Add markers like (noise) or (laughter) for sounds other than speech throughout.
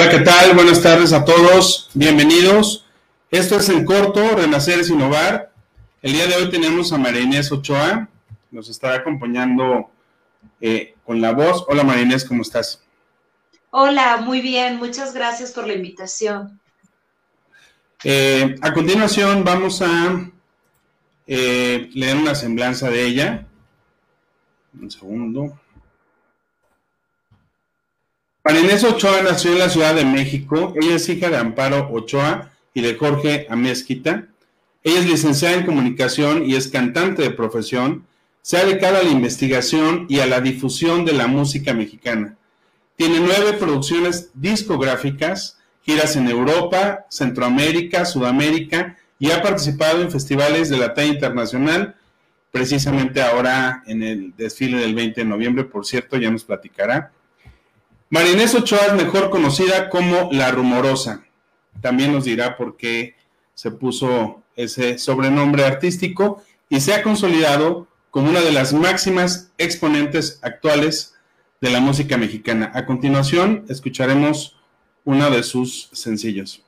Hola, ¿qué tal? Buenas tardes a todos. Bienvenidos. Esto es en corto, Renacer es Innovar. El día de hoy tenemos a María Inés Ochoa. Nos estará acompañando eh, con la voz. Hola, María Inés, ¿cómo estás? Hola, muy bien. Muchas gracias por la invitación. Eh, a continuación vamos a eh, leer una semblanza de ella. Un segundo. Marinés Ochoa nació en la Ciudad de México. Ella es hija de Amparo Ochoa y de Jorge Amezquita. Ella es licenciada en comunicación y es cantante de profesión. Se ha dedicado a la investigación y a la difusión de la música mexicana. Tiene nueve producciones discográficas, giras en Europa, Centroamérica, Sudamérica y ha participado en festivales de la talla internacional, precisamente ahora en el desfile del 20 de noviembre, por cierto, ya nos platicará. Marinés Ochoa es mejor conocida como La Rumorosa. También nos dirá por qué se puso ese sobrenombre artístico y se ha consolidado como una de las máximas exponentes actuales de la música mexicana. A continuación, escucharemos uno de sus sencillos.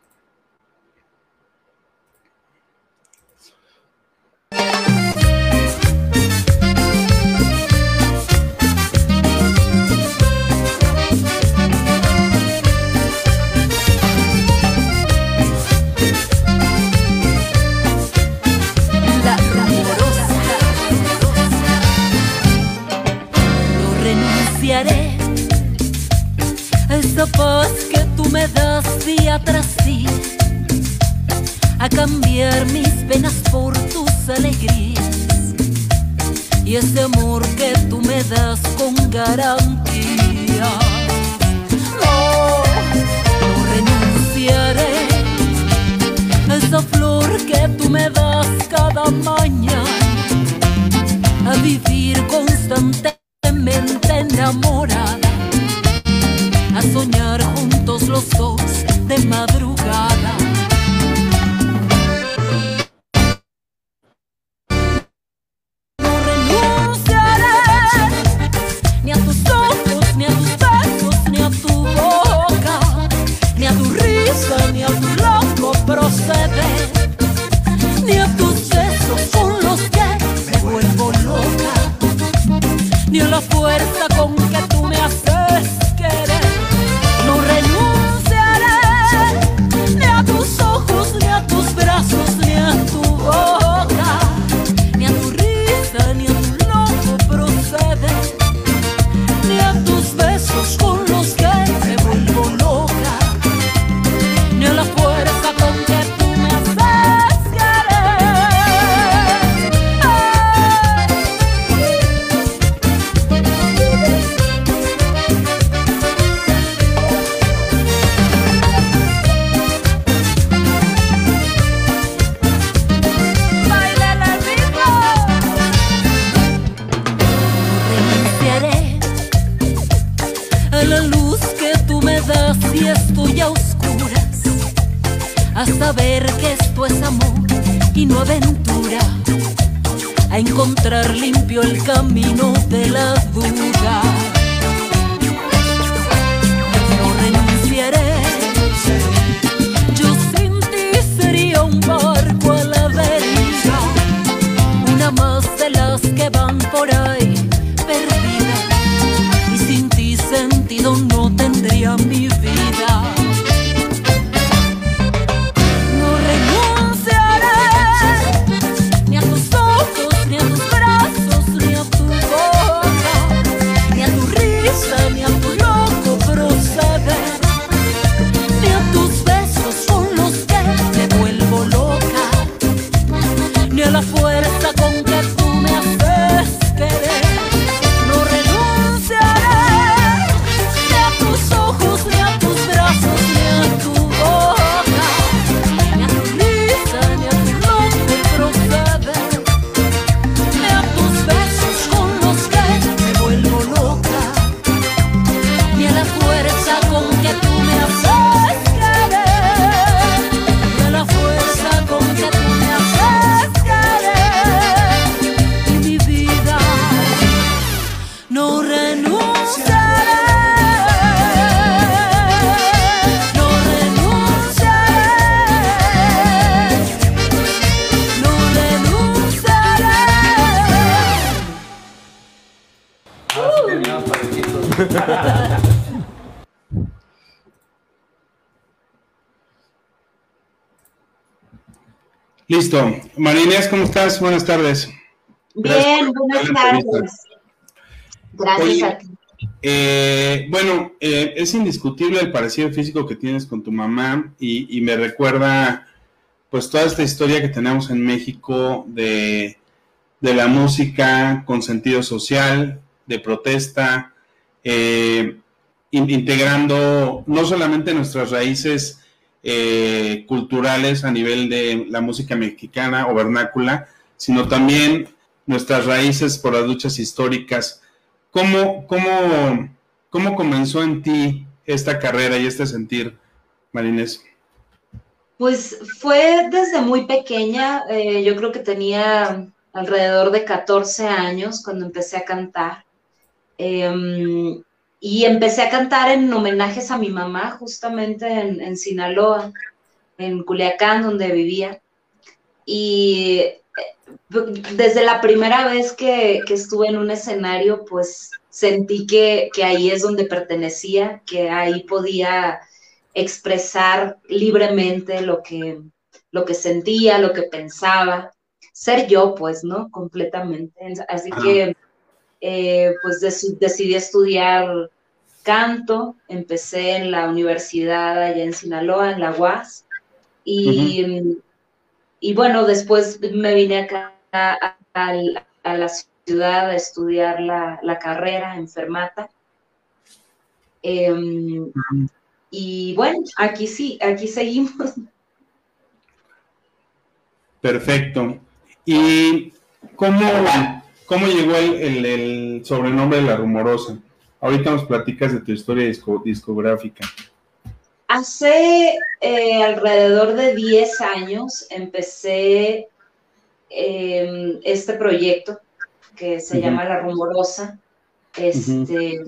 A cambiar mis penas por tus alegrías y ese amor que tú me das con garantía. No, no renunciaré a esa flor que tú me das cada mañana, a vivir constantemente enamorada a soñar juntos los dos de madrugada. No renunciaré ni a tus ojos, ni a tus besos, ni a tu boca, ni a tu risa, ni a tu loco proceder, ¿cómo estás? Buenas tardes. Bien, buenas tardes. Gracias a ti. Eh, bueno, eh, es indiscutible el parecido físico que tienes con tu mamá y, me recuerda pues toda esta historia que tenemos en México de, la música con sentido social, de protesta, eh, integrando no solamente nuestras raíces eh, culturales a nivel de la música mexicana o vernácula, sino también nuestras raíces por las luchas históricas. ¿Cómo, cómo, cómo comenzó en ti esta carrera y este sentir, Marines? Pues fue desde muy pequeña, eh, yo creo que tenía alrededor de 14 años cuando empecé a cantar. Em, y empecé a cantar en homenajes a mi mamá, justamente en, Sinaloa, en Culiacán, donde vivía. Y eh, desde la primera vez que, estuve en un escenario, pues sentí que, ahí es donde pertenecía, que ahí podía expresar libremente lo que, lo que sentía, lo que pensaba, ser yo, pues, ¿no? Completamente. Así que eh, pues decidí estudiar canto, empecé en la universidad allá en Sinaloa, en la UAS, y, y bueno, después me vine acá a, la ciudad a estudiar la, carrera en Fermata. Em, y bueno, aquí sí, aquí seguimos. Perfecto. ¿Y cómo, ¿Cómo llegó el, sobrenombre de la rumorosa? Ahorita nos platicas de tu historia discográfica. Hace eh, alrededor de 10 años empecé em, este proyecto que se llama La Rumorosa, este,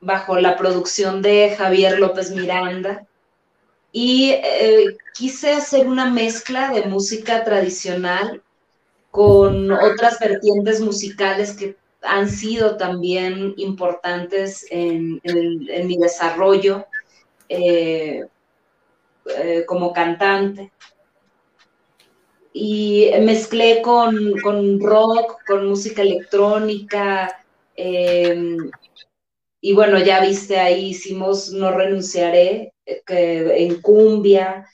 bajo la producción de Javier López Miranda. Y eh, quise hacer una mezcla de música tradicional con otras vertientes musicales que han sido también importantes en, mi desarrollo eh, eh, como cantante. Y mezclé con, rock, con música electrónica. Eh, y bueno, ya viste ahí, hicimos No renunciaré, en cumbia.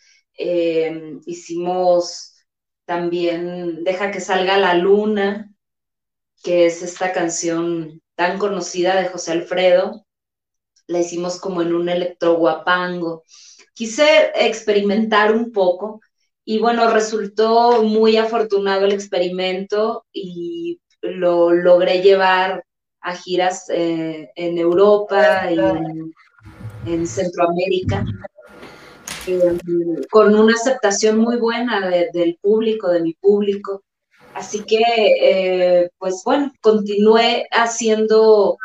hicimos también Deja que salga la luna, que es esta canción tan conocida de José Alfredo. La hicimos como en un electroguapango. Quise experimentar un poco y bueno, resultó muy afortunado el experimento y lo logré llevar a giras eh, en Europa y en Centroamérica. Em, con una aceptación muy buena del público, de mi público. Así que, eh, pues bueno, continué haciendo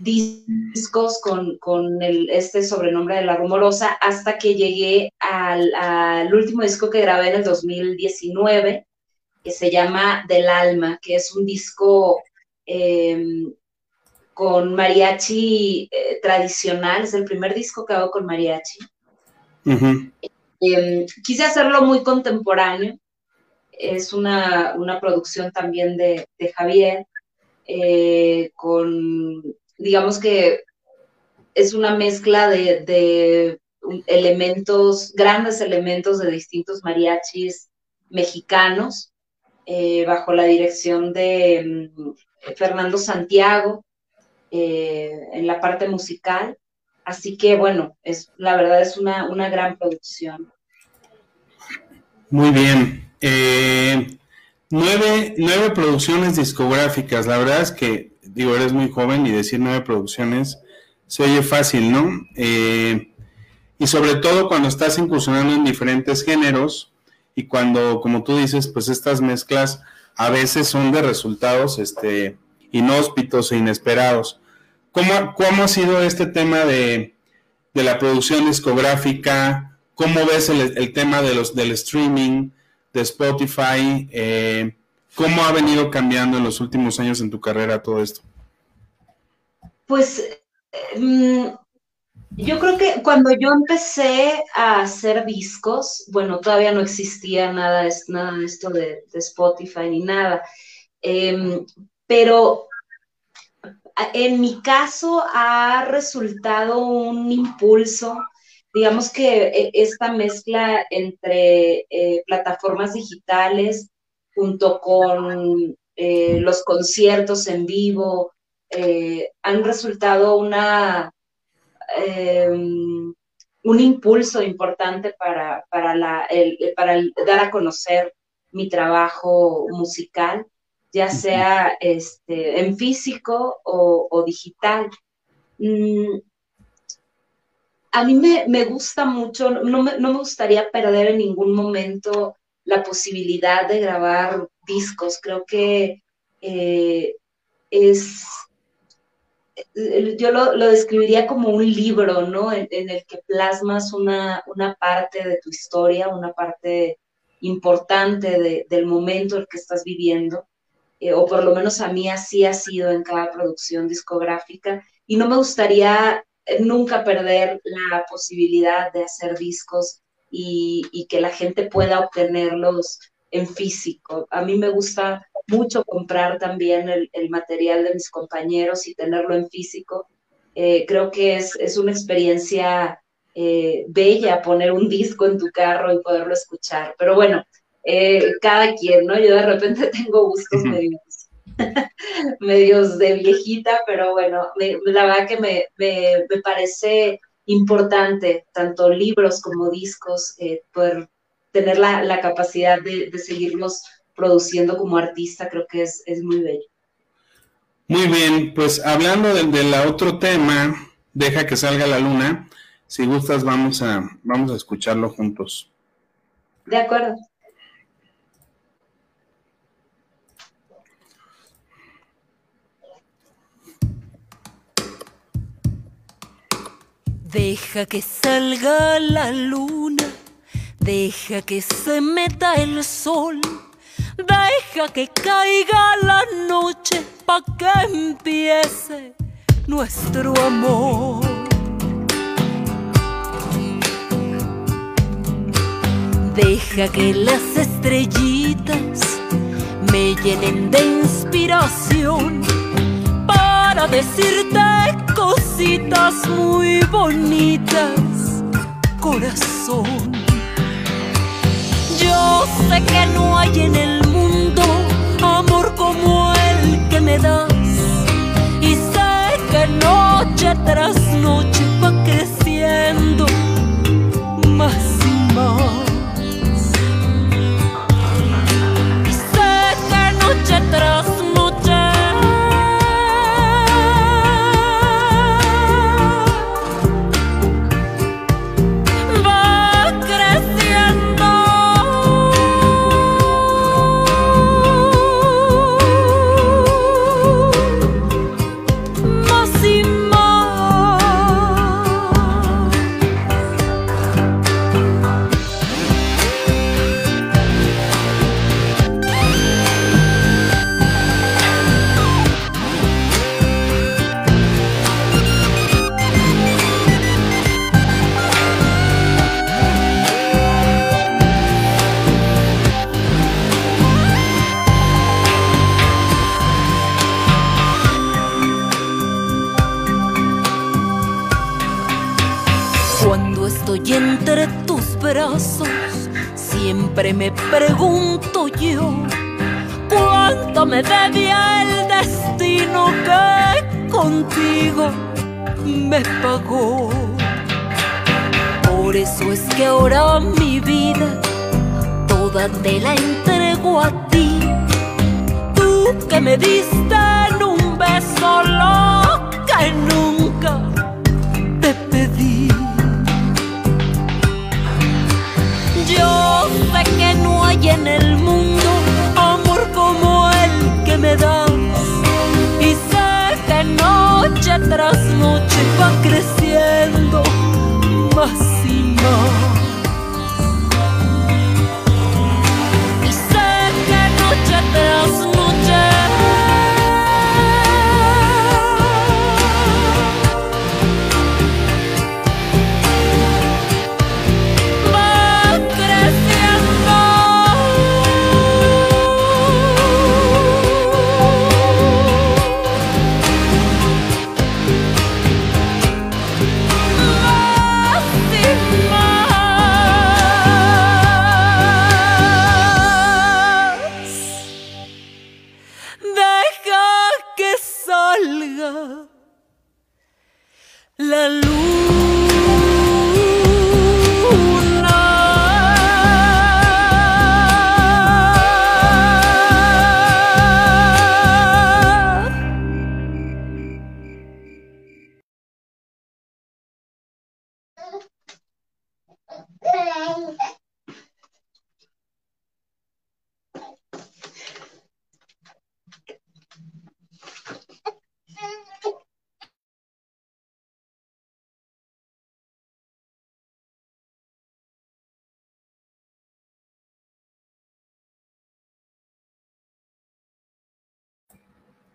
discos con, este sobrenombre de La Rumorosa hasta que llegué al, último disco que grabé en el 2019, que se llama Del Alma, que es un disco em, con mariachi eh, tradicional, es el primer disco que hago con mariachi. Em, quise hacerlo muy contemporáneo. Es una, producción también de, Javier, eh, con, digamos que es una mezcla de, elementos, grandes elementos de distintos mariachis mexicanos, eh, bajo la dirección de mm, Fernando Santiago eh, en la parte musical. Así que bueno, es, la verdad es una, gran producción. Muy bien. Eh, nueve, producciones discográficas. La verdad es que, digo, eres muy joven y decir nueve producciones se oye fácil, ¿no? Eh, y sobre todo cuando estás incursionando en diferentes géneros y cuando, como tú dices, pues estas mezclas a veces son de resultados este, inhóspitos e inesperados. ¿Cómo, ha sido este tema de, la producción discográfica? ¿Cómo ves el, tema de los, del streaming, de Spotify? Eh, ¿Cómo ha venido cambiando en los últimos años en tu carrera todo esto? Pues mm, Yo creo que cuando yo empecé a hacer discos, bueno, todavía no existía nada, nada de esto de, Spotify ni nada, em, pero en mi caso ha resultado un impulso, digamos que e, esta mezcla entre eh, plataformas digitales junto con eh, los conciertos en vivo, eh, han resultado una, un impulso importante para, para, la, para dar a conocer mi trabajo musical ya sea este, en físico o, digital. Mm, a mí me, gusta mucho, no me, gustaría perder en ningún momento la posibilidad de grabar discos. Creo que eh, es, yo lo, describiría como un libro, ¿no? En, el que plasmas una, una, parte de tu historia, una parte importante del momento en el que estás viviendo. Eh, o por lo menos a mí así ha sido en cada producción discográfica, y no me gustaría nunca perder la posibilidad de hacer discos y, que la gente pueda obtenerlos en físico. A mí me gusta mucho comprar también el, material de mis compañeros y tenerlo en físico. Eh, creo que es, es una experiencia bella poner un disco en tu carro y poderlo escuchar. Pero bueno, eh, cada quien, ¿no? Yo de repente (laughs) tengo gustos medios, (laughs) medios de viejita, pero bueno, la verdad que me, parece importante, tanto libros como discos, eh, poder tener la, capacidad de, seguirlos produciendo como artista, creo que es, muy bello. Muy bien, pues hablando del de otro tema, deja que salga la luna. Si gustas, vamos a, vamos a escucharlo juntos. De acuerdo. Deja que salga la luna, deja que se meta el sol, deja que caiga la noche pa' que empiece nuestro amor. Deja que las estrellitas me llenen de inspiración para decirte cositas muy bonitas, corazón. Yo sé que no hay en el mundo amor como el que me das. Y sé que noche tras noche va creciendo noche va creciendo más y más.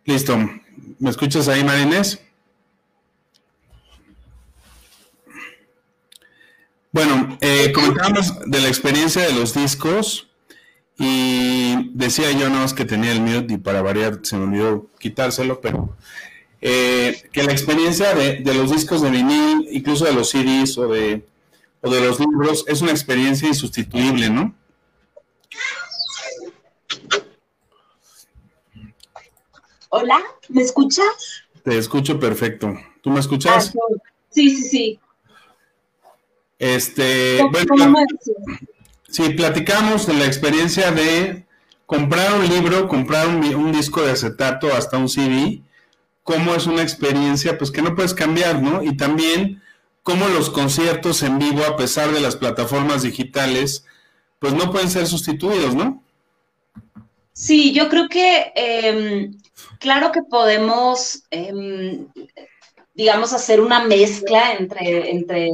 Listo. ¿Me escuchas ahí, Marinés? Bueno, eh, comentábamos de la experiencia de los discos y decía yo no es que tenía el mute y para variar se me olvidó quitárselo, pero eh, que la experiencia de, de, los discos de vinil, incluso de los CDs o de, o de los libros, es una experiencia insustituible, ¿no? Hola, ¿me escuchas? Te escucho perfecto. ¿Tú me escuchas? Ah, sí, sí, sí. Este, bueno, sí, platicamos de la experiencia de comprar un libro, comprar un, un, disco de acetato hasta un CD, cómo es una experiencia pues que no puedes cambiar, ¿no? Y también cómo los conciertos en vivo, a pesar de las plataformas digitales, pues no pueden ser sustituidos, ¿no? Sí, yo creo que eh, claro que podemos, eh, digamos, hacer una mezcla entre, entre,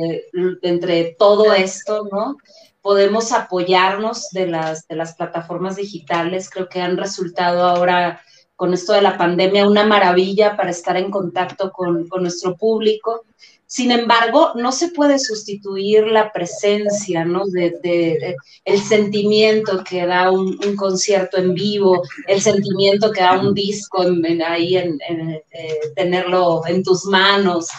entre todo esto, ¿no? Podemos apoyarnos de las, de las plataformas digitales, creo que han resultado ahora con esto de la pandemia una maravilla para estar en contacto con, con nuestro público. Sin embargo, no se puede sustituir la presencia, ¿no? De, de, el sentimiento que da un, concierto en vivo, el sentimiento que da un disco ahí, en, eh, tenerlo en tus manos.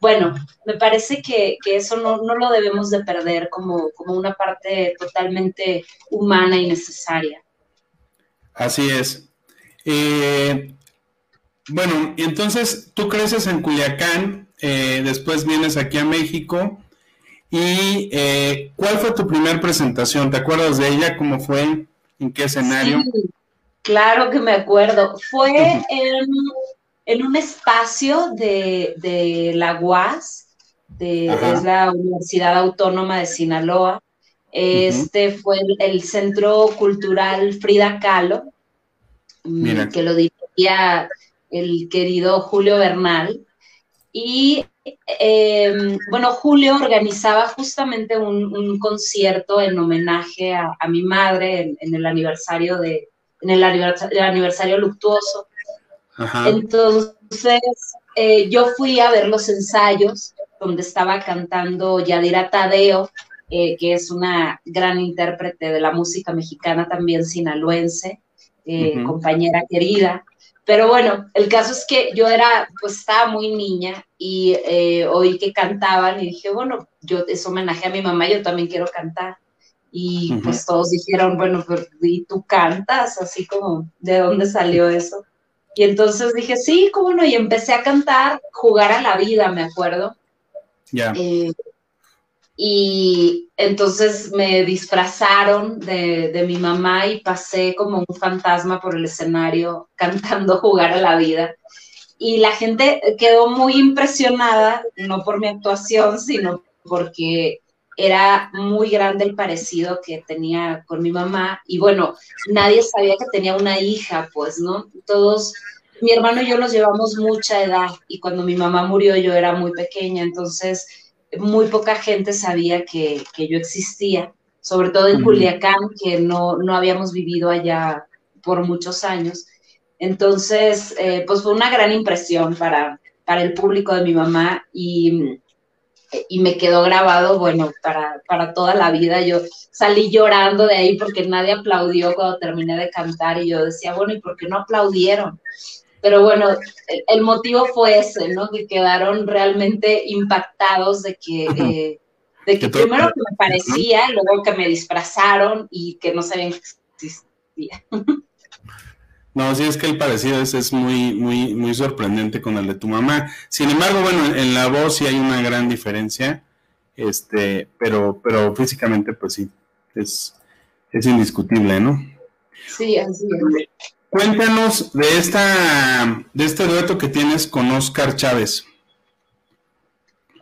Bueno, me parece que, que eso no, no, lo debemos de perder como, como una parte totalmente humana y necesaria. Así es. Eh, bueno, entonces tú creces en Culiacán, eh, después vienes aquí a México. ¿Y eh, cuál fue tu primera presentación? ¿Te acuerdas de ella? ¿Cómo fue? ¿En qué escenario? Sí, claro que me acuerdo. Fue en, en un espacio de, de la UAS, de, es la Universidad Autónoma de Sinaloa. Este uh -huh. fue el, el, Centro Cultural Frida Kahlo, Mira. que lo dirigía el querido Julio Bernal. Y eh, bueno, Julio organizaba justamente un, un concierto en homenaje a, a mi madre en, en, el aniversario de, en el aniversario, el aniversario luctuoso. Ajá. Entonces, eh, yo fui a ver los ensayos donde estaba cantando Yadira Tadeo, eh, que es una gran intérprete de la música mexicana, también sinaloense, eh, uh -huh. compañera querida. Pero bueno, el caso es que yo era, pues estaba muy niña y eh, oí que cantaban y dije, bueno, yo es homenaje a mi mamá, yo también quiero cantar. Y uh -huh. pues todos dijeron, bueno, pero ¿y tú cantas? Así como, ¿de dónde salió eso? Y entonces dije, sí, cómo no, y empecé a cantar, jugar a la vida, me acuerdo. Ya. Yeah. Eh, y entonces me disfrazaron de, de, mi mamá y pasé como un fantasma por el escenario (laughs) cantando Jugar a la Vida. Y la gente quedó muy impresionada, no por mi actuación, sino porque era muy grande el parecido que tenía con mi mamá. Y bueno, nadie sabía que tenía una hija, pues, ¿no? Todos, mi hermano y yo nos llevamos mucha edad y cuando mi mamá murió yo era muy pequeña, entonces muy poca gente sabía que, que yo existía, sobre todo en uh -huh. Culiacán, que no, no habíamos vivido allá por muchos años. Entonces, eh, pues fue una gran impresión para, para el público de mi mamá y, y me quedó grabado, bueno, para, para toda la vida. Yo salí llorando de ahí porque nadie aplaudió cuando terminé de cantar y yo decía, bueno, ¿y por qué no aplaudieron? Pero bueno, el, el, motivo fue ese, ¿no? Que quedaron realmente impactados de que, eh, de que primero que me parecía, luego que me disfrazaron y que no sabían que existía. (laughs) No, sí es que el parecido es, es muy, muy, muy sorprendente con el de tu mamá. Sin embargo, bueno, en la voz sí hay una gran diferencia, este, pero, pero físicamente, pues sí, es, es indiscutible, ¿no? Sí, así es. Cuéntanos de, esta, de este dueto que tienes con Oscar Chávez.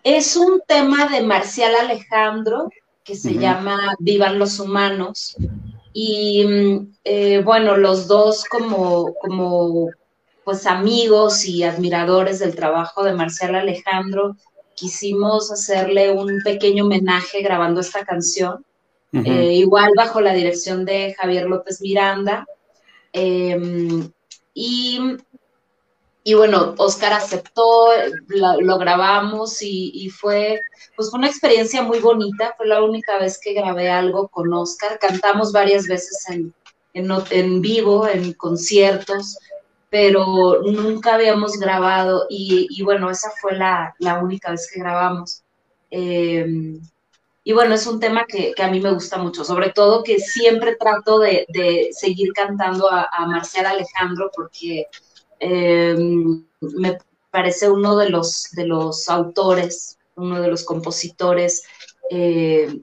Es un tema de Marcial Alejandro que se uh -huh. llama Vivan los Humanos. Y eh, bueno, los dos como, como pues amigos y admiradores del trabajo de Marcial Alejandro, quisimos hacerle un pequeño homenaje grabando esta canción, uh -huh. eh, igual bajo la dirección de Javier López Miranda, eh, y y bueno, Oscar aceptó, lo, grabamos y, fue, pues fue una experiencia muy bonita. Fue la única vez que grabé algo con Oscar. Cantamos varias veces en, en, en vivo, en conciertos, pero nunca habíamos grabado y, y bueno, esa fue la, la, única vez que grabamos. Eh, y bueno, es un tema que, que, a mí me gusta mucho, sobre todo que siempre trato de, de seguir cantando a, a Marcial Alejandro porque eh, me parece uno de los, de los autores, uno de los compositores eh,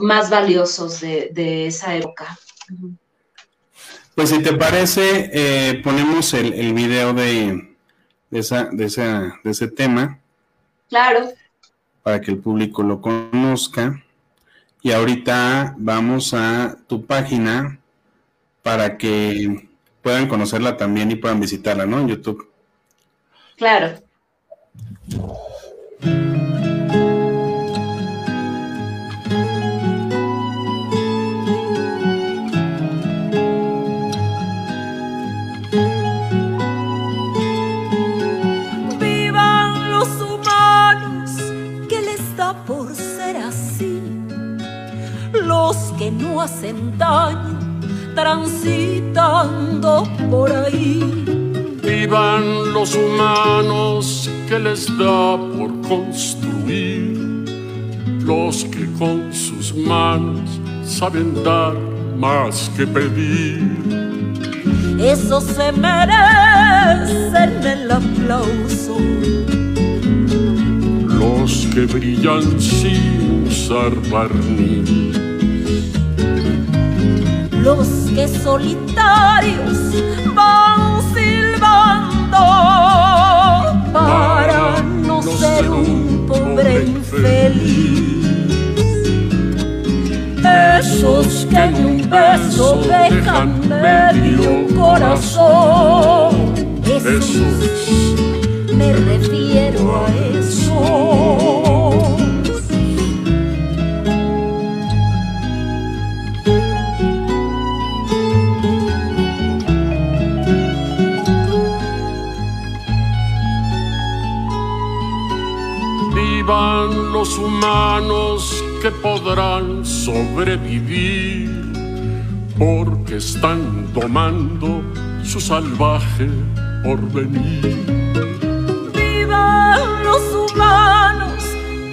más valiosos de, de, esa época. Pues si te parece, eh, ponemos el, el video de, de, esa, de, esa, de ese tema. Claro. Para que el público lo conozca. Y ahorita vamos a tu página para que puedan conocerla también y puedan visitarla, ¿no? En YouTube. Claro. Hacen daño transitando por ahí. Vivan los humanos que les da por construir, los que con sus manos saben dar más que pedir. Eso se merecen el aplauso. Los que brillan sin usar barniz los que solitarios van silbando para no ser un pobre infeliz. Esos que en un beso dejan medio corazón, esos me refiero a eso. Vivan los humanos que podrán sobrevivir, porque están tomando su salvaje porvenir. Vivan los humanos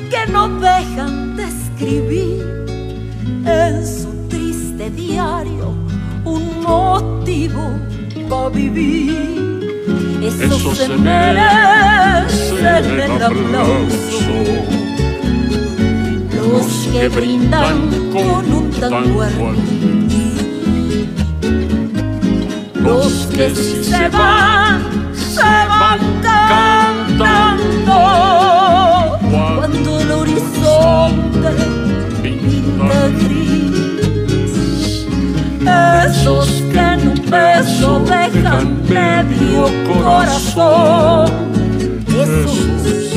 que no dejan de escribir en su triste diario un motivo para vivir. Eso, Eso se, se merece el aplauso. Los que brindan con un tango Los que si se van, se van cantando. Cuando el horizonte pinta gris. Esos que un beso dejan medio corazón. Esos,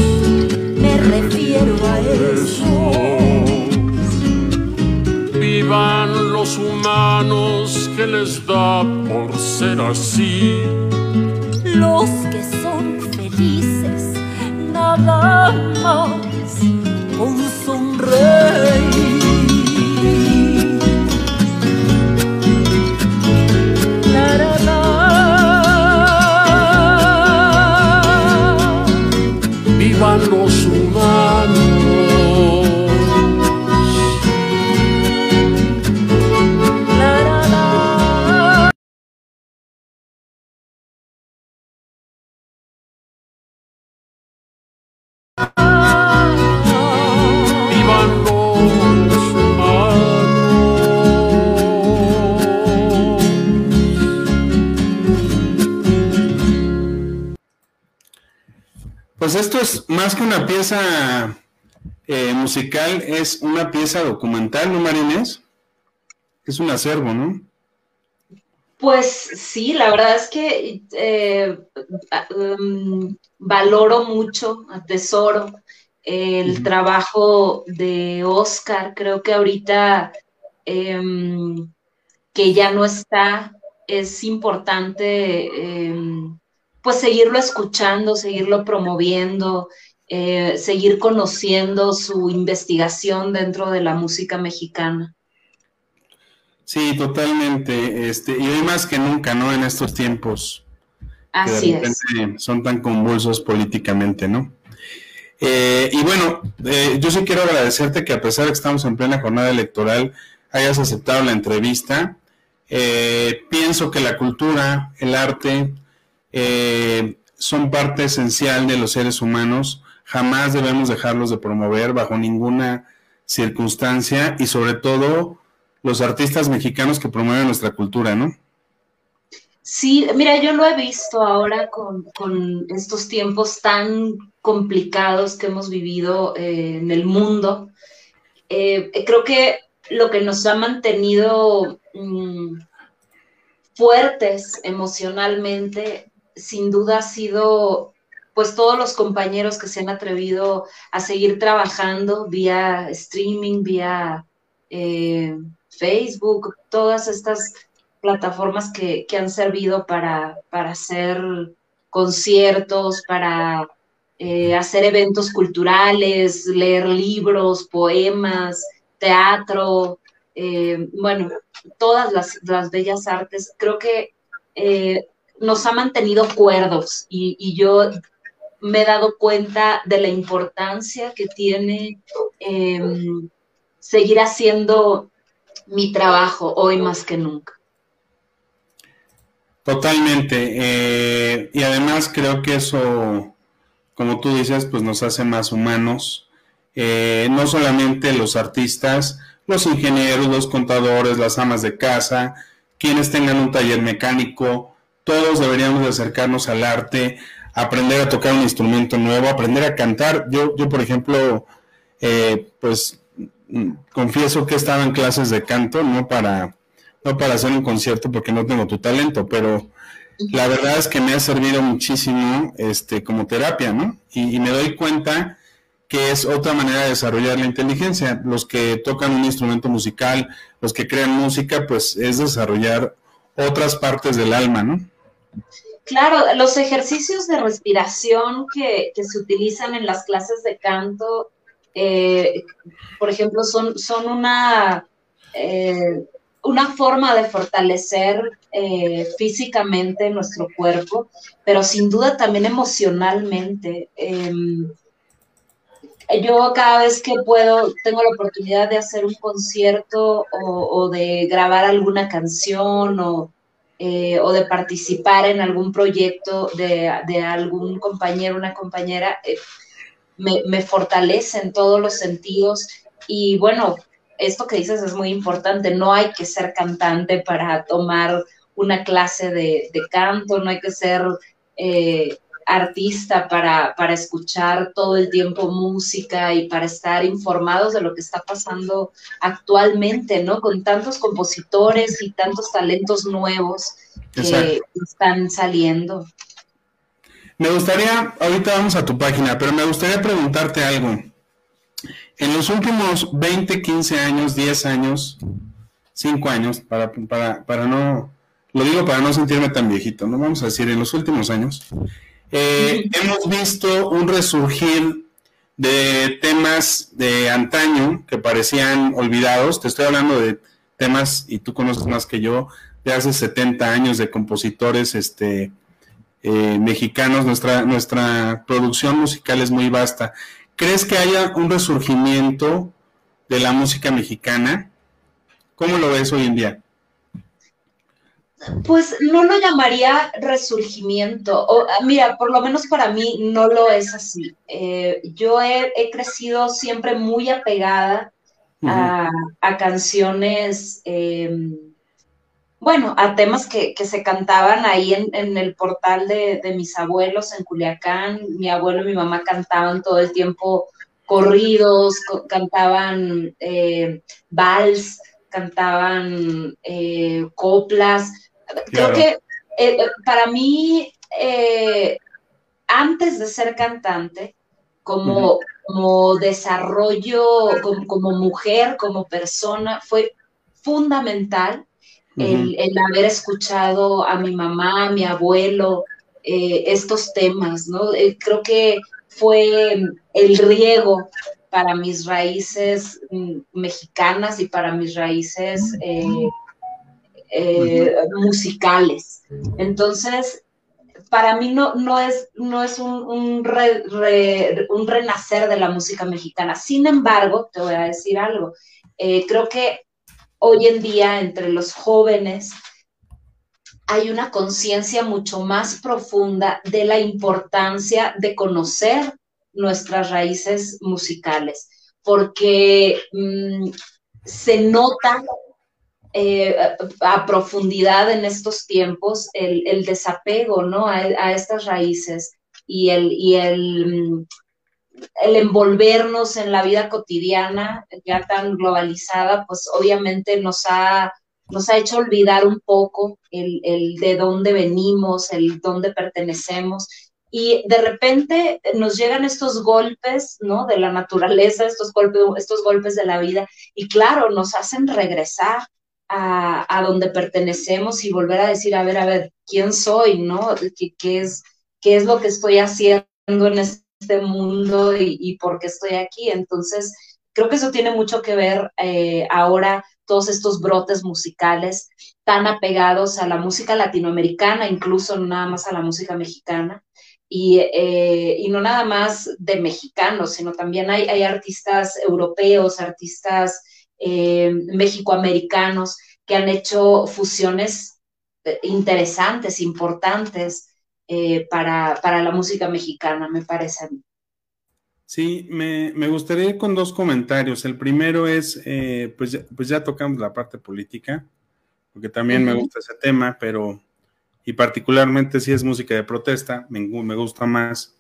me refiero a esos. Vivan los humanos que les da por ser así. Los que son felices, nada más con Pues esto es más que una pieza eh, musical, es una pieza documental, ¿no, Marines? Es un acervo, ¿no? Pues sí, la verdad es que eh, um, valoro mucho, atesoro el uh -huh. trabajo de Oscar. Creo que ahorita eh, que ya no está, es importante pues seguirlo escuchando, seguirlo promoviendo, eh, seguir conociendo su investigación dentro de la música mexicana. Sí, totalmente. Este, y hoy más que nunca, ¿no? En estos tiempos. Así que de es. Son tan convulsos políticamente, ¿no? Eh, y bueno, eh, yo sí quiero agradecerte que a pesar de que estamos en plena jornada electoral, hayas aceptado la entrevista. Eh, pienso que la cultura, el arte, eh, son parte esencial de los seres humanos. Jamás debemos dejarlos de promover bajo ninguna circunstancia y sobre todo los artistas mexicanos que promueven nuestra cultura, ¿no? Sí, mira, yo lo he visto ahora con, con estos tiempos tan complicados que hemos vivido eh, en el mundo. Eh, creo que lo que nos ha mantenido mm, fuertes emocionalmente, sin duda ha sido pues todos los compañeros que se han atrevido a seguir trabajando vía streaming, vía eh, Facebook, todas estas plataformas que, que han servido para, para, hacer conciertos, para eh, hacer eventos culturales, leer libros, poemas, teatro, eh, bueno, todas las, las, bellas artes. Creo que nos ha mantenido cuerdos y, yo me he dado cuenta de la importancia que tiene em, seguir haciendo mi trabajo hoy más que nunca. Totalmente. Eh, y además creo que eso, como tú dices, pues nos hace más humanos. Eh, no solamente los artistas, los ingenieros, los contadores, las amas de casa, quienes tengan un taller mecánico, todos deberíamos de acercarnos al arte, aprender a tocar un instrumento nuevo, aprender a cantar. Yo, yo por ejemplo, eh, pues confieso que he estado en clases de canto, no para no para hacer un concierto porque no tengo tu talento, pero la verdad es que me ha servido muchísimo este, como terapia, ¿no? Y, y, me doy cuenta que es otra manera de desarrollar la inteligencia. Los que tocan un instrumento musical, los que crean música, pues es desarrollar otras partes del alma, ¿no? Claro, los ejercicios de respiración que, se utilizan en las clases de canto, eh, por ejemplo, son, una... Eh, una forma de fortalecer eh, físicamente nuestro cuerpo, pero sin duda también emocionalmente. Eh, yo cada vez que puedo, tengo la oportunidad de hacer un concierto o, o de grabar alguna canción o, eh, o, de participar en algún proyecto de, de algún compañero, una compañera, eh, me, me fortalece en todos los sentidos. Y bueno, esto que dices es muy importante, no hay que ser cantante para tomar una clase de, de canto, no hay que ser eh, artista para, para, escuchar todo el tiempo música y para estar informados de lo que está pasando actualmente, ¿no? Con tantos compositores y tantos talentos nuevos que Exacto. están saliendo. Me gustaría, ahorita vamos a tu página, pero me gustaría preguntarte algo. En los últimos 20, 15 años, 10 años, 5 años, para, para, para no, lo digo para no sentirme tan viejito, no vamos a decir en los últimos años, eh, (laughs) hemos visto un resurgir de temas de antaño que parecían olvidados, te estoy hablando de temas, y tú conoces más que yo, de hace 70 años de compositores este, eh, mexicanos, nuestra, nuestra producción musical es muy vasta. ¿Crees que haya un resurgimiento de la música mexicana? ¿Cómo lo ves hoy en día? Pues no lo llamaría resurgimiento. O, mira, por lo menos para mí no lo es así. Eh, yo he, he, crecido siempre muy apegada uh -huh. a, a, canciones, eh, bueno, a temas que, que se cantaban ahí en, en el portal de, de, mis abuelos en Culiacán. Mi abuelo y mi mamá cantaban todo el tiempo corridos, co cantaban eh, vals, cantaban eh, coplas. Creo claro. que eh, para mí, eh, antes de ser cantante, como, uh -huh. como desarrollo, como, como, mujer, como persona, fue fundamental uh -huh. el, el, haber escuchado a mi mamá, a mi abuelo, eh, estos temas, ¿no? Creo que fue el riego para mis raíces mm, mexicanas y para mis raíces eh, musicales. Entonces, para mí no, no es, no es un, un, un, renacer de la música mexicana. Sin embargo, te voy a decir algo, creo que hoy en día entre los jóvenes hay una conciencia mucho más profunda de la importancia de conocer nuestras raíces musicales, porque mm, se nota eh, a, profundidad en estos tiempos el, desapego ¿no? a, estas raíces y el, y el, mm, el envolvernos en la vida cotidiana ya tan globalizada, pues obviamente nos ha nos ha hecho olvidar un poco el, de dónde venimos, el dónde pertenecemos. Y de repente nos llegan estos golpes, ¿no? De la naturaleza, estos golpes, estos golpes de la vida, y claro, nos hacen regresar a, donde pertenecemos y volver a decir, a ver, a ver, ¿quién soy, no? ¿Qué, es, qué es lo que estoy haciendo en este mundo y, por qué estoy aquí? Entonces, creo que eso tiene mucho que ver eh, ahora todos estos brotes musicales tan apegados a la música latinoamericana, incluso no nada más a la música mexicana, y, eh, y no nada más de mexicanos, sino también hay, hay artistas europeos, artistas eh, mexicoamericanos que han hecho fusiones eh, interesantes, importantes para, para la música mexicana, me parece a mí. Sí, me, gustaría ir con dos comentarios. El primero es, eh, pues, ya, pues ya tocamos la parte política, porque también me gusta ese tema, pero, y particularmente si es música de protesta, me, gusta más.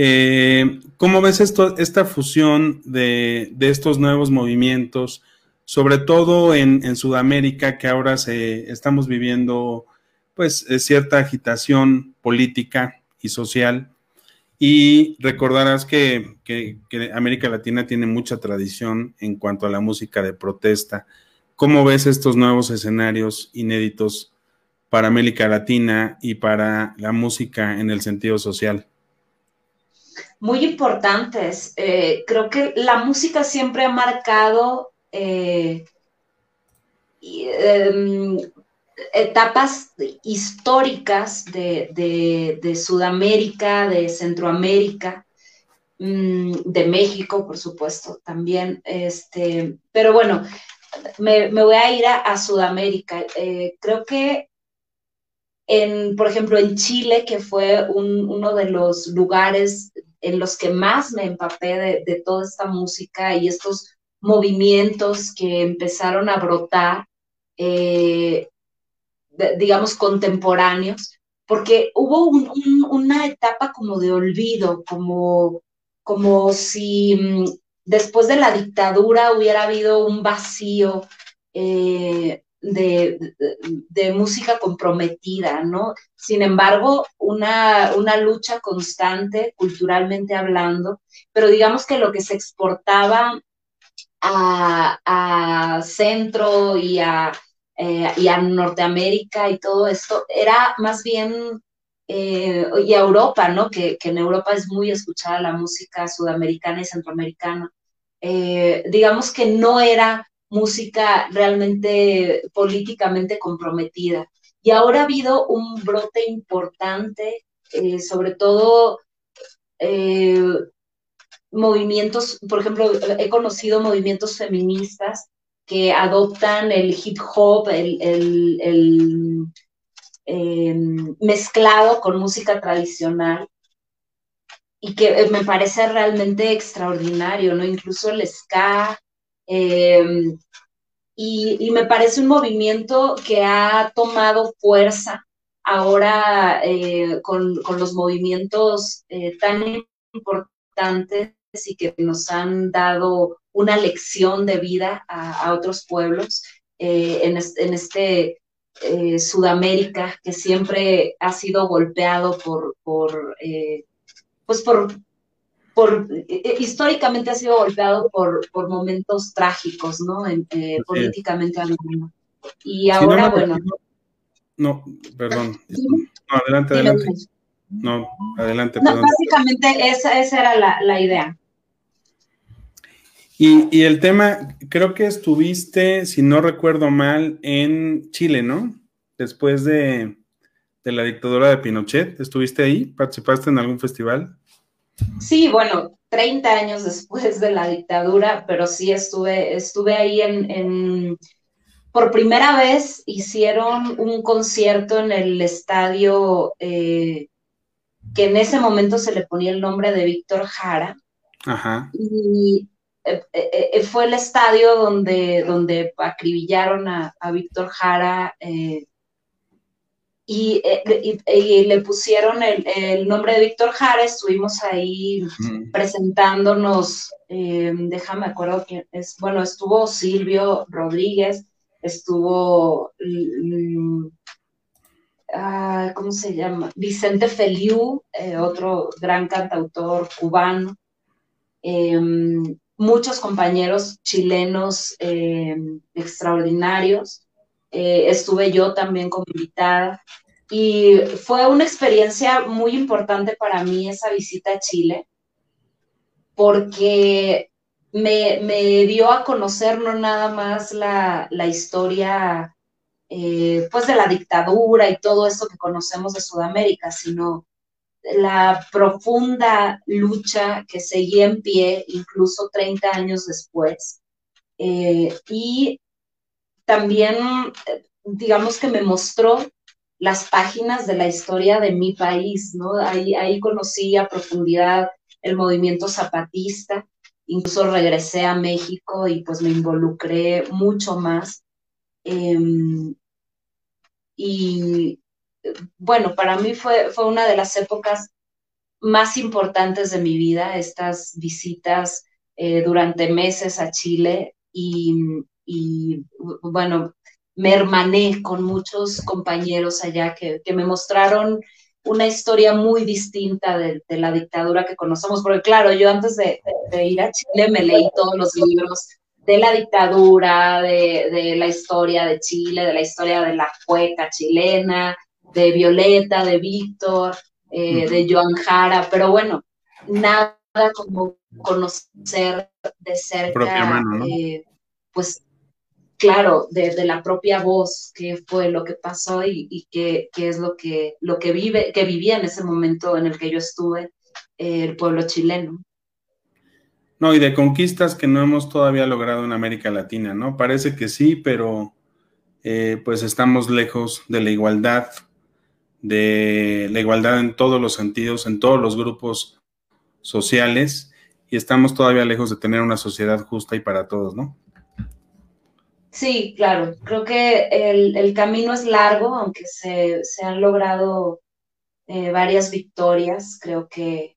Eh, ¿Cómo ves esto, esta fusión de, estos nuevos movimientos, sobre todo en, Sudamérica, que ahora se, estamos viviendo pues cierta agitación política y social? Y recordarás que, América Latina tiene mucha tradición en cuanto a la música de protesta. ¿Cómo ves estos nuevos escenarios inéditos para América Latina y para la música en el sentido social? Muy importantes. Eh, creo que la música siempre ha marcado eh, em, etapas históricas de, Sudamérica, de Centroamérica, mm, de México, por supuesto, también. Este, pero bueno, me, voy a ir a, Sudamérica. Eh, creo que, en, por ejemplo, en Chile, que fue uno de los lugares en los que más me empapé de toda esta música y estos movimientos que empezaron a brotar, eh, digamos, contemporáneos, porque hubo una etapa como de olvido, como, como si mm, después de la dictadura hubiera habido un vacío eh, de, música comprometida, ¿no? Sin embargo, una, una lucha constante, culturalmente hablando, pero digamos que lo que se exportaba a, a Centro y a eh, Norteamérica y todo esto, era más bien, eh, y a Europa, ¿no? Que, en Europa es muy escuchada la música sudamericana y centroamericana. Eh, digamos que no era música realmente políticamente comprometida. Y ahora ha habido un brote importante, sobre todo movimientos, por ejemplo, he conocido movimientos feministas que adoptan el hip hop, el, em, mezclado con música tradicional y que eh, me parece realmente extraordinario, ¿no? Incluso el ska. Em, y, me parece un movimiento que ha tomado fuerza ahora eh, con, los movimientos eh, tan importantes y que nos han dado una lección de vida a, otros pueblos eh, en, este eh, Sudamérica que siempre ha sido golpeado por, por pues por, por históricamente ha sido golpeado por, por momentos trágicos, ¿no? políticamente hablando. Y ahora, bueno. No, perdón. (laughs) No, adelante, adelante. No, adelante, No, perdón. básicamente esa, esa era la, la idea. Y, y el tema, creo que estuviste, si no recuerdo mal, en Chile, ¿no? Después de, de la dictadura de Pinochet, ¿estuviste ahí? ¿Participaste en algún festival? Sí, bueno, 30 años después de la dictadura, pero sí estuve, estuve ahí en, en- por primera vez hicieron un concierto en el estadio eh, que en ese momento se le ponía el nombre de Víctor Jara Ajá. y eh, eh, fue el estadio donde, donde acribillaron a, a Víctor Jara eh, y, eh, y- y le pusieron el, el nombre de Víctor Jara, estuvimos ahí Mm. presentándonos, eh, déjame acuerdo quién es, bueno, estuvo Silvio Rodríguez, estuvo, mm, ah, ¿cómo se llama? Vicente Feliu, eh, otro gran cantautor cubano, eh, muchos compañeros chilenos eh, extraordinarios, eh, estuve yo también como invitada. Y fue una experiencia muy importante para mí esa visita a Chile, porque me, me dio a conocer no nada más la, la historia eh, pues de la dictadura y todo eso que conocemos de Sudamérica, sino la profunda lucha que seguía en pie incluso 30 años después. Eh, y también, eh, digamos que me mostró las páginas de la historia de mi país, ¿no? Ahí, ahí conocí a profundidad el movimiento zapatista, incluso regresé a México y pues me involucré mucho más. Eh, y bueno, para mí fue, fue una de las épocas más importantes de mi vida, estas visitas eh, durante meses a Chile y, y, bueno, me hermané con muchos compañeros allá que, que me mostraron una historia muy distinta de, de, la dictadura que conocemos, porque claro, yo antes de, ir a Chile me leí todos los libros de la dictadura, de, de la historia de Chile, de la historia de la cueca chilena, de Violeta, de Víctor, eh, de Joan Jara, pero bueno, nada como conocer de cerca, mano, ¿no? eh, pues claro, de, de, la propia voz, qué fue lo que pasó y, y qué, qué, es lo que, lo que vive, que vivía en ese momento en el que yo estuve, eh, el pueblo chileno. No, y de conquistas que no hemos todavía logrado en América Latina, ¿no? Parece que sí, pero eh, pues estamos lejos de la igualdad, de la igualdad en todos los sentidos, en todos los grupos sociales, y estamos todavía lejos de tener una sociedad justa y para todos, ¿no? Sí, claro. Creo que el, el camino es largo, aunque se, se han logrado eh, varias victorias. Creo que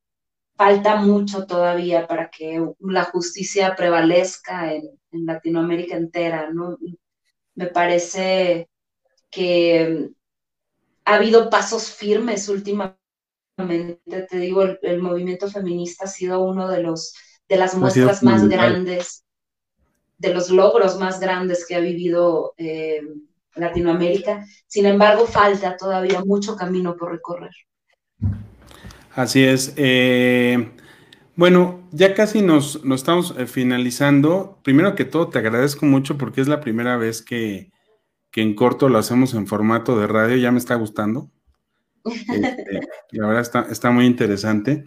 falta mucho todavía para que la justicia prevalezca en, en Latinoamérica entera, ¿no? Me parece que ha habido pasos firmes últimamente. Te digo, el, el movimiento feminista ha sido uno de los de las muestras más grandes de los logros más grandes que ha vivido eh, Latinoamérica. Sin embargo, falta todavía mucho camino por recorrer. Así es. Eh, bueno, ya casi nos, nos estamos eh, finalizando. Primero que todo, te agradezco mucho porque es la primera vez que, que, en corto lo hacemos en formato de radio. Ya me está gustando. Este, (laughs) la verdad está, está muy interesante.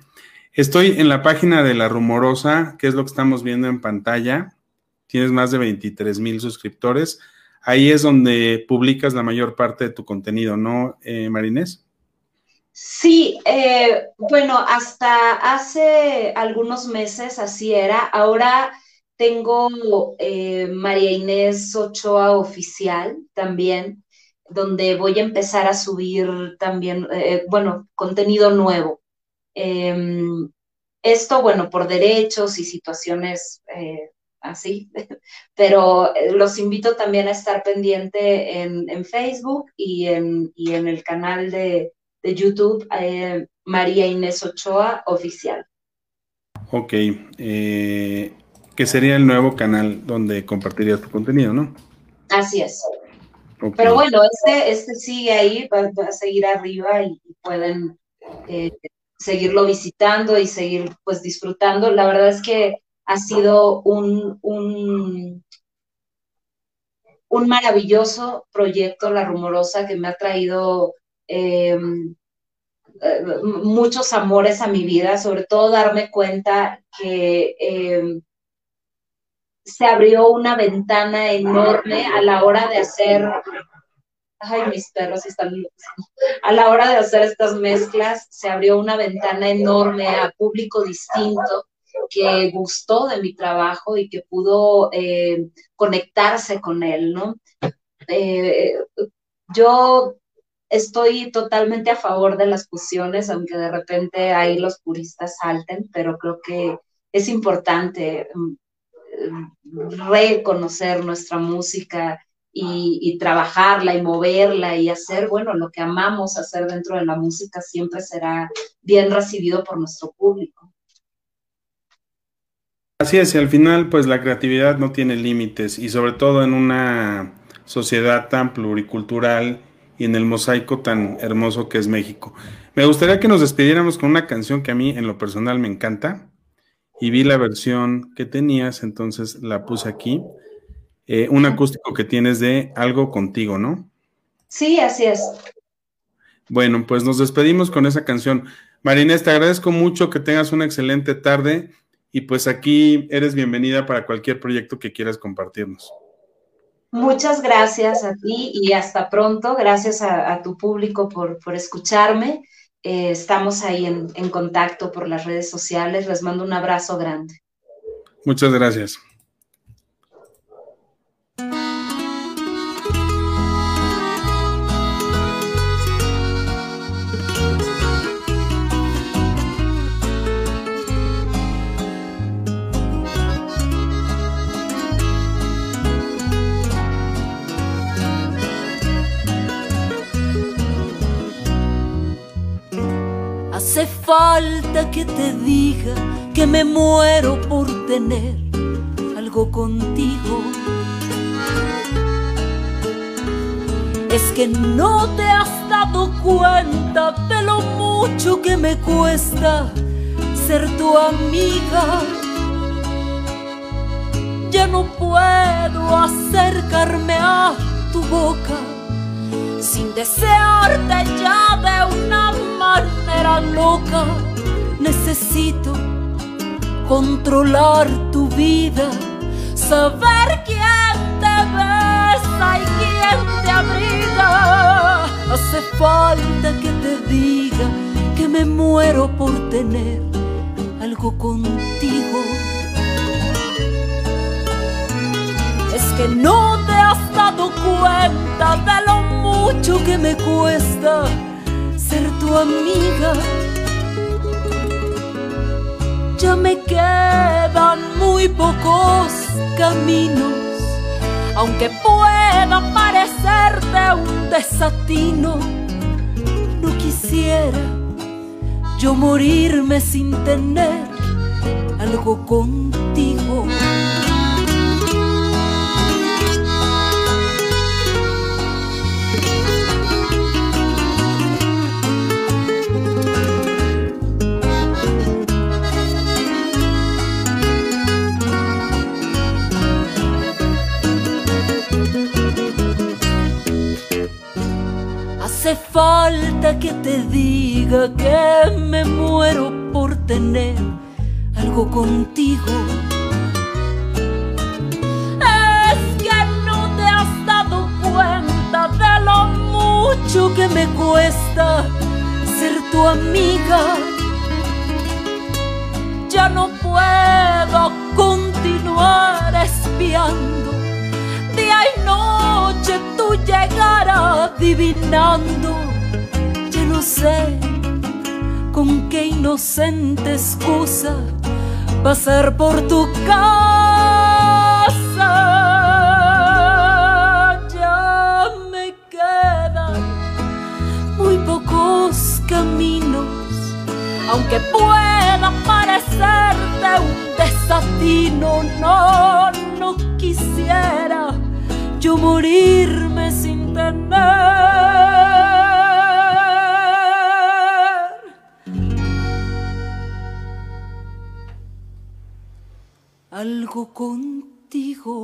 Estoy en la página de La Rumorosa, que es lo que estamos viendo en pantalla tienes más de 23 mil suscriptores. Ahí es donde publicas la mayor parte de tu contenido, ¿no, eh, Marinés? Sí, eh, bueno, hasta hace algunos meses así era. Ahora tengo eh, María Inés Ochoa Oficial también, donde voy a empezar a subir también, eh, bueno, contenido nuevo. Em, esto, bueno, por derechos y situaciones así, (laughs) pero eh, los invito también a estar pendiente en, en Facebook y en, y en, el canal de, de YouTube eh, María Inés Ochoa Oficial. Ok, eh, que sería el nuevo canal donde compartirías tu contenido, ¿no? Así es. Pero bueno, este, este sigue ahí, va, va a seguir arriba y, y pueden eh, seguirlo visitando y seguir pues disfrutando. La verdad es que ha sido un, un, un maravilloso proyecto, La Rumorosa, que me ha traído eh, eh, muchos amores a mi vida, sobre todo darme cuenta que eh, se abrió una ventana enorme a la hora de hacer, ay, mis perros están a la hora de hacer estas mezclas, se abrió una ventana enorme a público distinto que gustó de mi trabajo y que pudo eh, conectarse con él, ¿no? Eh, yo estoy totalmente a favor de las fusiones, aunque de repente ahí los puristas salten, pero creo que es importante mm, reconocer nuestra música y, y, trabajarla y moverla y hacer, bueno, lo que amamos hacer dentro de la música siempre será bien recibido por nuestro público. Así es, y al final, pues la creatividad no tiene límites y sobre todo en una sociedad tan pluricultural y en el mosaico tan hermoso que es México. Me gustaría que nos despidiéramos con una canción que a mí en lo personal me encanta y vi la versión que tenías, entonces la puse aquí. Eh, un acústico que tienes de Algo contigo, ¿no? Sí, así es. Bueno, pues nos despedimos con esa canción. Marinés, te agradezco mucho que tengas una excelente tarde y pues aquí eres bienvenida para cualquier proyecto que quieras compartirnos. Muchas gracias a ti y hasta pronto. Gracias a, a tu público por, por escucharme. Eh, estamos ahí en, en contacto por las redes sociales. Les mando un abrazo grande. Muchas gracias. Falta que te diga que me muero por tener algo contigo. Es que no te has dado cuenta de lo mucho que me cuesta ser tu amiga. Ya no puedo acercarme a tu boca sin desearte ya de una manera loca. Necesito controlar tu vida, saber quién te besa y quién te abriga. Hace falta que te diga que me muero por tener algo contigo. Es que no te has dado cuenta de lo mucho que me cuesta tu amiga. Ya me quedan muy pocos caminos, aunque pueda parecerte un desatino. No quisiera yo morirme sin tener algo contigo. Falta que te diga que me muero por tener algo contigo. Es que no te has dado cuenta de lo mucho que me cuesta ser tu amiga. Ya no puedo continuar espiando noche tú llegar adivinando. Ya no sé con qué inocente excusa pasar por tu casa. Ya me quedan muy pocos caminos, aunque pueda parecerte un desatino, no, no quisiera yo morirme sin algo contigo.